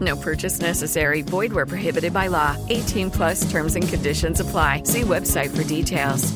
No purchase necessary. Void where prohibited by law. 18 plus terms and conditions apply. See website for details.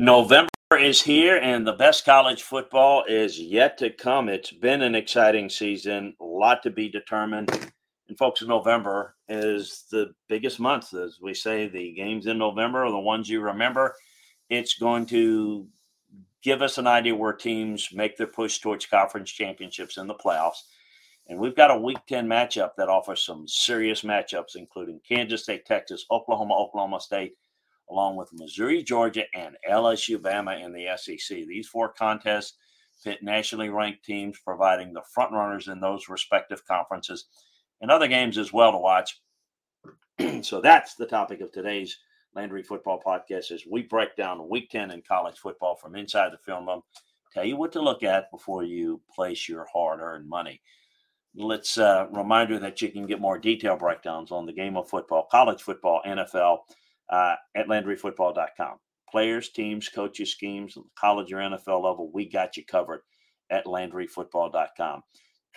November is here and the best college football is yet to come. It's been an exciting season, a lot to be determined. And folks, November is the biggest month. As we say, the games in November are the ones you remember. It's going to give us an idea where teams make their push towards conference championships in the playoffs. And we've got a week 10 matchup that offers some serious matchups, including Kansas State, Texas, Oklahoma, Oklahoma State, along with Missouri, Georgia, and LSU, Bama in the SEC. These four contests pit nationally ranked teams, providing the front runners in those respective conferences and other games as well to watch. so that's the topic of today's Landry Football Podcast as we break down Week 10 in college football from inside the film room. Tell you what to look at before you place your hard-earned money. Let's uh, remind you that you can get more detailed breakdowns on the game of football, college football, NFL uh, at LandryFootball.com. Players, teams, coaches, schemes, college or NFL level, we got you covered at LandryFootball.com.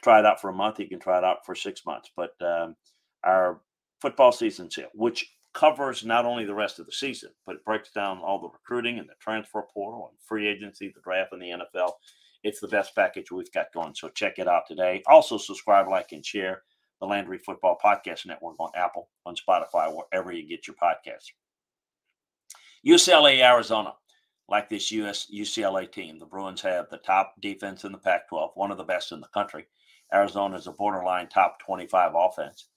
Try it out for a month. You can try it out for six months. But um, our football season's here, which covers not only the rest of the season, but it breaks down all the recruiting and the transfer portal and free agency, the draft, and the NFL. It's the best package we've got going. So check it out today. Also, subscribe, like, and share the Landry Football Podcast Network on Apple, on Spotify, wherever you get your podcasts. UCLA, Arizona, like this US UCLA team, the Bruins have the top defense in the Pac-12, one of the best in the country. Arizona is a borderline top 25 offense.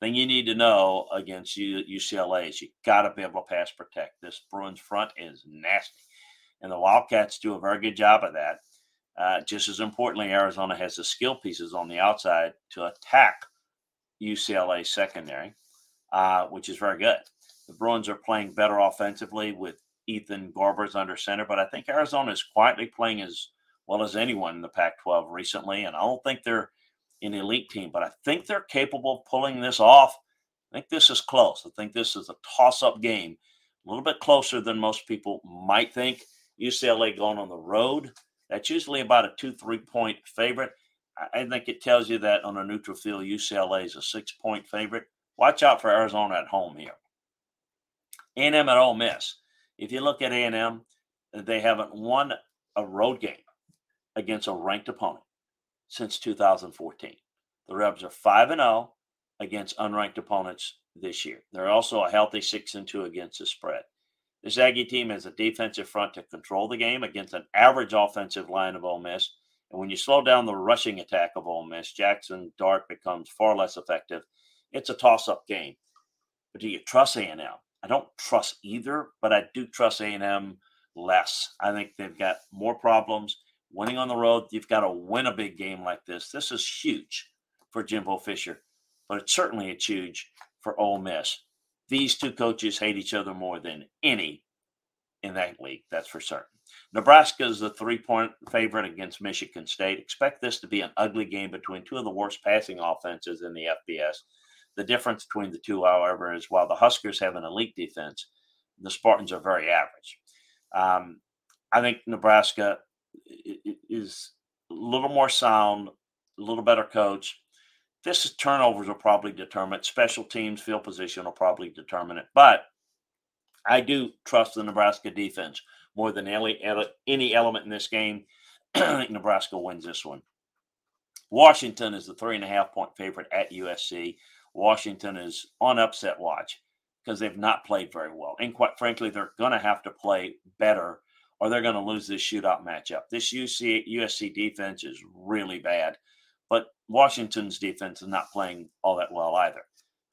Thing you need to know against UCLA is you got to be able to pass protect. This Bruins front is nasty, and the Wildcats do a very good job of that. Uh, just as importantly, Arizona has the skill pieces on the outside to attack UCLA secondary, uh, which is very good. The Bruins are playing better offensively with Ethan Garbers under center, but I think Arizona is quietly playing as well as anyone in the Pac 12 recently. And I don't think they're an elite team, but I think they're capable of pulling this off. I think this is close. I think this is a toss up game, a little bit closer than most people might think. UCLA going on the road, that's usually about a two, three point favorite. I think it tells you that on a neutral field, UCLA is a six point favorite. Watch out for Arizona at home here. A&M at Ole Miss. If you look at A&M, they haven't won a road game against a ranked opponent since 2014. The Rebs are 5 and 0 against unranked opponents this year. They're also a healthy 6 and 2 against the spread. This Aggie team has a defensive front to control the game against an average offensive line of Ole Miss. And when you slow down the rushing attack of Ole Miss, Jaxson Dart becomes far less effective. It's a toss-up game. But do you trust A&M? I don't trust either, but I do trust A&M less. I think they've got more problems winning on the road. You've got to win a big game like this. This is huge for Jimbo Fisher, but it's certainly it's huge for Ole Miss. These two coaches hate each other more than any in that league. That's for certain. Nebraska is the three-point favorite against Michigan State. Expect this to be an ugly game between two of the worst passing offenses in the FBS. The difference between the two, however, is while the Huskers have an elite defense, the Spartans are very average. Um, I think Nebraska is a little more sound, a little better coach. This is turnovers will probably determine it. Special teams, field position will probably determine it. But I do trust the Nebraska defense more than any, element in this game. I think Nebraska wins this one. Washington is the three and a half point favorite at USC. Washington is on upset watch. because they've not played very well. And quite frankly, they're going to have to play better or they're going to lose this shootout matchup. This UC, USC defense is really bad, but Washington's defense is not playing all that well either.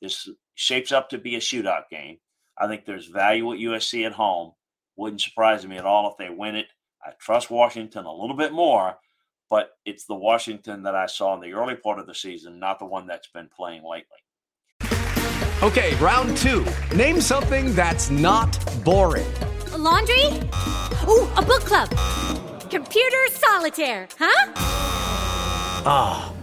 This shapes up to be a shootout game. I think there's value at USC at home. Wouldn't surprise me at all if they win it. I trust Washington a little bit more, but it's the Washington that I saw in the early part of the season, not the one that's been playing lately. Okay, round two. Name something that's not boring. A laundry? Ooh, a book club. Computer solitaire, huh? Ah, oh,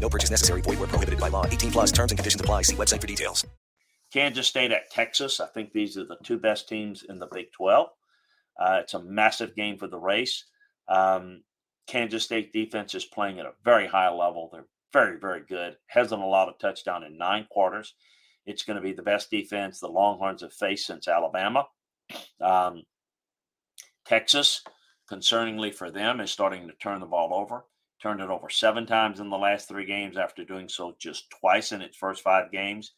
No purchase necessary. Void where prohibited by law. 18 plus terms and conditions apply. See website for details. Kansas State at Texas. I think these are the two best teams in the Big 12. Uh, it's a massive game for the race. Um, Kansas State defense is playing at a very high level. They're very, very good. Hasn't allowed a touchdown in nine quarters. It's going to be the best defense the Longhorns have faced since Alabama. Um, Texas, concerningly for them, is starting to turn the ball over. Turned it over seven times in the last three games after doing so just twice in its first five games.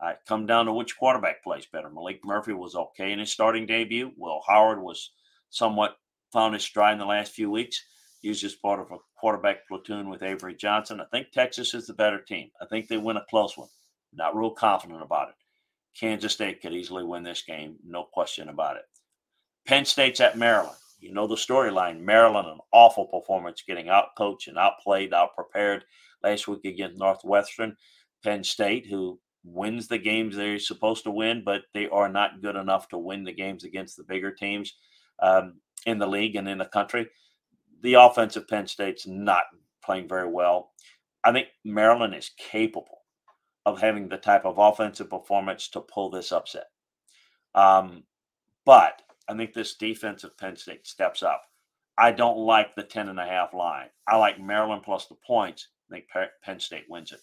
Uh, come down to which quarterback plays better. Maalik Murphy was okay in his starting debut. Will Howard was somewhat found his stride in the last few weeks used as part of a quarterback platoon with Avery Johnson. I think Texas is the better team. I think they win a close one. Not real confident about it. Kansas State could easily win this game, no question about it. Penn State's at Maryland. You know the storyline. Maryland, an awful performance, getting outcoached and outplayed, out prepared last week against Northwestern. Penn State, who wins the games they're supposed to win, but they are not good enough to win the games against the bigger teams um, in the league and in the country the offense of Penn State's not playing very well. I think Maryland is capable of having the type of offensive performance to pull this upset. Um, but I think this defense of Penn State steps up. I don't like the 10 and a half line. I like Maryland plus the points. I think Penn State wins it.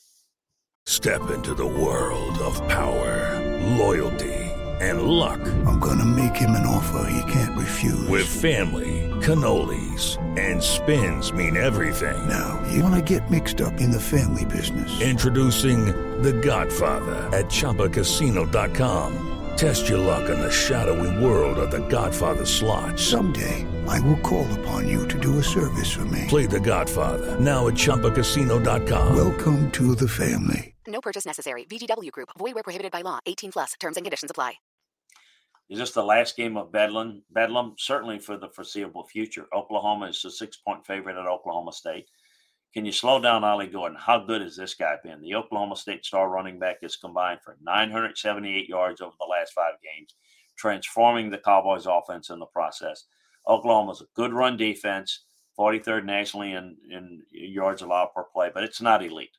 Step into the world of power, loyalty and luck. I'm going to make him an offer he can't refuse. With family, cannolis, and spins mean everything. Now, you want to get mixed up in the family business. Introducing The Godfather at Chumbacasino.com. Test your luck in the shadowy world of The Godfather slot. Someday, I will call upon you to do a service for me. Play The Godfather now at Chumbacasino.com. Welcome to the family. No purchase necessary. VGW Group. Void where prohibited by law. 18 plus. Terms and conditions apply. Is this the last game of Bedlam? Bedlam, certainly for the foreseeable future. Oklahoma is a six-point favorite at Oklahoma State. Can you slow down Ollie Gordon? How good has this guy been? The Oklahoma State star running back is combined for 978 yards over the last five games, transforming the Cowboys' offense in the process. Oklahoma's a good run defense, 43rd nationally in, in yards allowed per play, but it's not elite.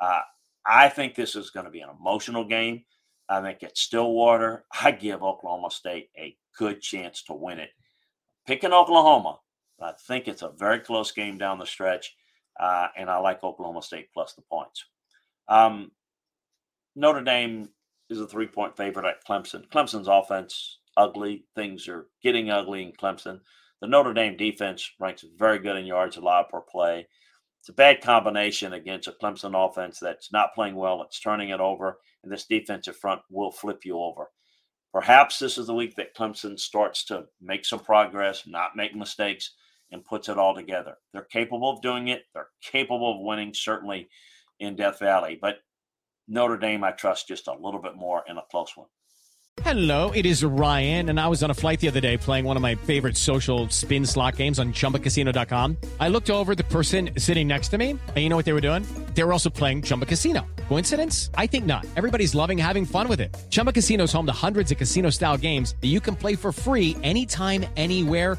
Uh, I think this is going to be an emotional game. I think at Stillwater, I give Oklahoma State a good chance to win it. Picking Oklahoma, I think it's a very close game down the stretch, uh, and I like Oklahoma State plus the points. Um, Notre Dame is a three point favorite at Clemson. Clemson's offense, ugly. Things are getting ugly in Clemson. The Notre Dame defense ranks very good in yards allowed per play. It's a bad combination against a Clemson offense that's not playing well. It's turning it over, and this defensive front will flip you over. Perhaps this is the week that Clemson starts to make some progress, not make mistakes, and puts it all together. They're capable of doing it. They're capable of winning, certainly in Death Valley. But Notre Dame, I trust just a little bit more in a close one. Hello, it is Ryan, and I was on a flight the other day playing one of my favorite social spin slot games on chumbacasino.com. I looked over the person sitting next to me, and you know what they were doing? They were also playing Chumba Casino. Coincidence? I think not. Everybody's loving having fun with it. Chumba Casino is home to hundreds of casino style games that you can play for free anytime, anywhere,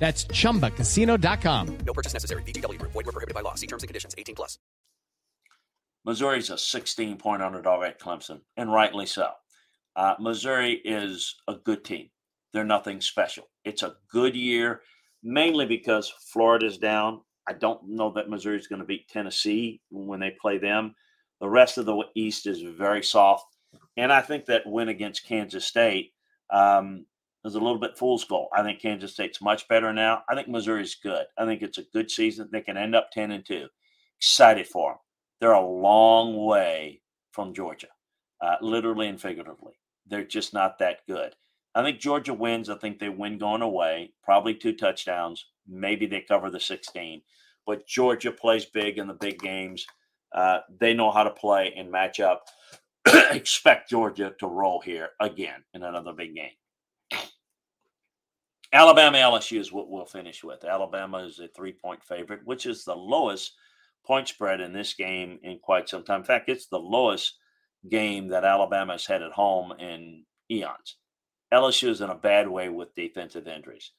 That's chumbacasino.com. No purchase necessary. VGW Group. Void were prohibited by law. See terms and conditions. 18 plus. Missouri's a 16 point underdog at Clemson, and rightly so. Uh, Missouri is a good team. They're nothing special. It's a good year, mainly because Florida's down. I don't know that Missouri's going to beat Tennessee when they play them. The rest of the East is very soft. And I think that win against Kansas State um, is a little bit fool's goal. I think Kansas State's much better now. I think Missouri's good. I think it's a good season. They can end up 10 and 2. Excited for them. They're a long way from Georgia, uh, literally and figuratively. They're just not that good. I think Georgia wins. I think they win going away, probably two touchdowns. Maybe they cover the 16. But Georgia plays big in the big games. Uh, they know how to play and match up. Expect Georgia to roll here again in another big game. Alabama LSU is what we'll finish with. Alabama is a three point favorite, which is the lowest point spread in this game in quite some time. In fact, it's the lowest game that Alabama has had at home in eons. LSU is in a bad way with defensive injuries.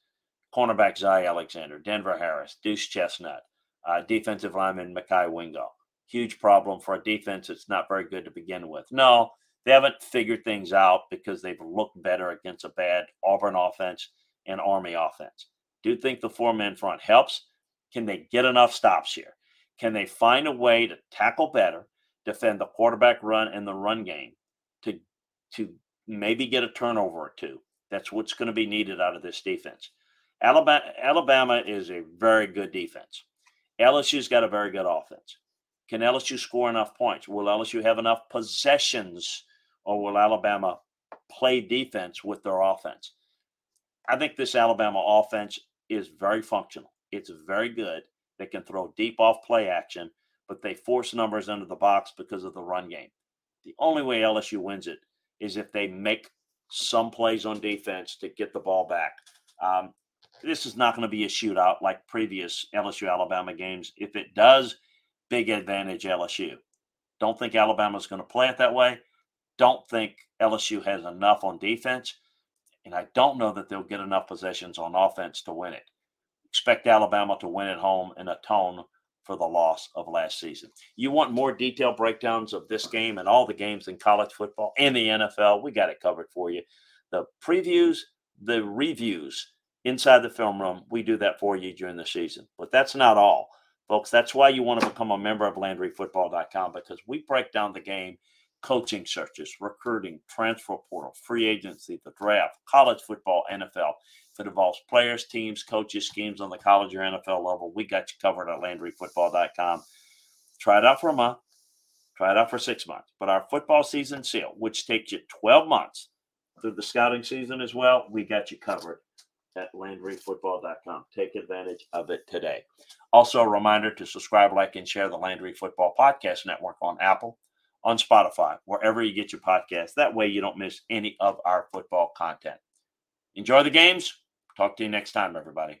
Cornerback Zy Alexander, Denver Harris, Duce Chestnut, uh, defensive lineman Mekhi Wingo. Huge problem for a defense that's not very good to begin with. No, they haven't figured things out because they've looked better against a bad Auburn offense and Army offense. Do you think the four man front helps? Can they get enough stops here? Can they find a way to tackle better, defend the quarterback run and the run game to to maybe get a turnover or two? That's what's going to be needed out of this defense. Alabama, Alabama is a very good defense. LSU's got a very good offense. Can LSU score enough points? Will LSU have enough possessions, or will Alabama play defense with their offense? I think this Alabama offense is very functional. It's very good. They can throw deep off play action, but they force numbers into the box because of the run game. The only way LSU wins it is if they make some plays on defense to get the ball back. Um, this is not going to be a shootout like previous LSU Alabama games. If it does, big advantage LSU. Don't think Alabama's going to play it that way. Don't think LSU has enough on defense. And I don't know that they'll get enough possessions on offense to win it. Expect Alabama to win at home and atone for the loss of last season. You want more detailed breakdowns of this game and all the games in college football and the NFL? We got it covered for you. The previews, the reviews inside the film room, we do that for you during the season. But that's not all, folks. That's why you want to become a member of LandryFootball.com because we break down the game coaching searches, recruiting, transfer portal, free agency, the draft, college football, NFL. If it involves players, teams, coaches, schemes on the college or NFL level, we got you covered at LandryFootball.com. Try it out for a month, try it out for six months. But our football season seal, which takes you 12 months through the scouting season as well, we got you covered at LandryFootball.com. Take advantage of it today. Also, a reminder to subscribe, like, and share the Landry Football Podcast Network on Apple, on Spotify, wherever you get your podcast. That way you don't miss any of our football content. Enjoy the games. Talk to you next time, everybody.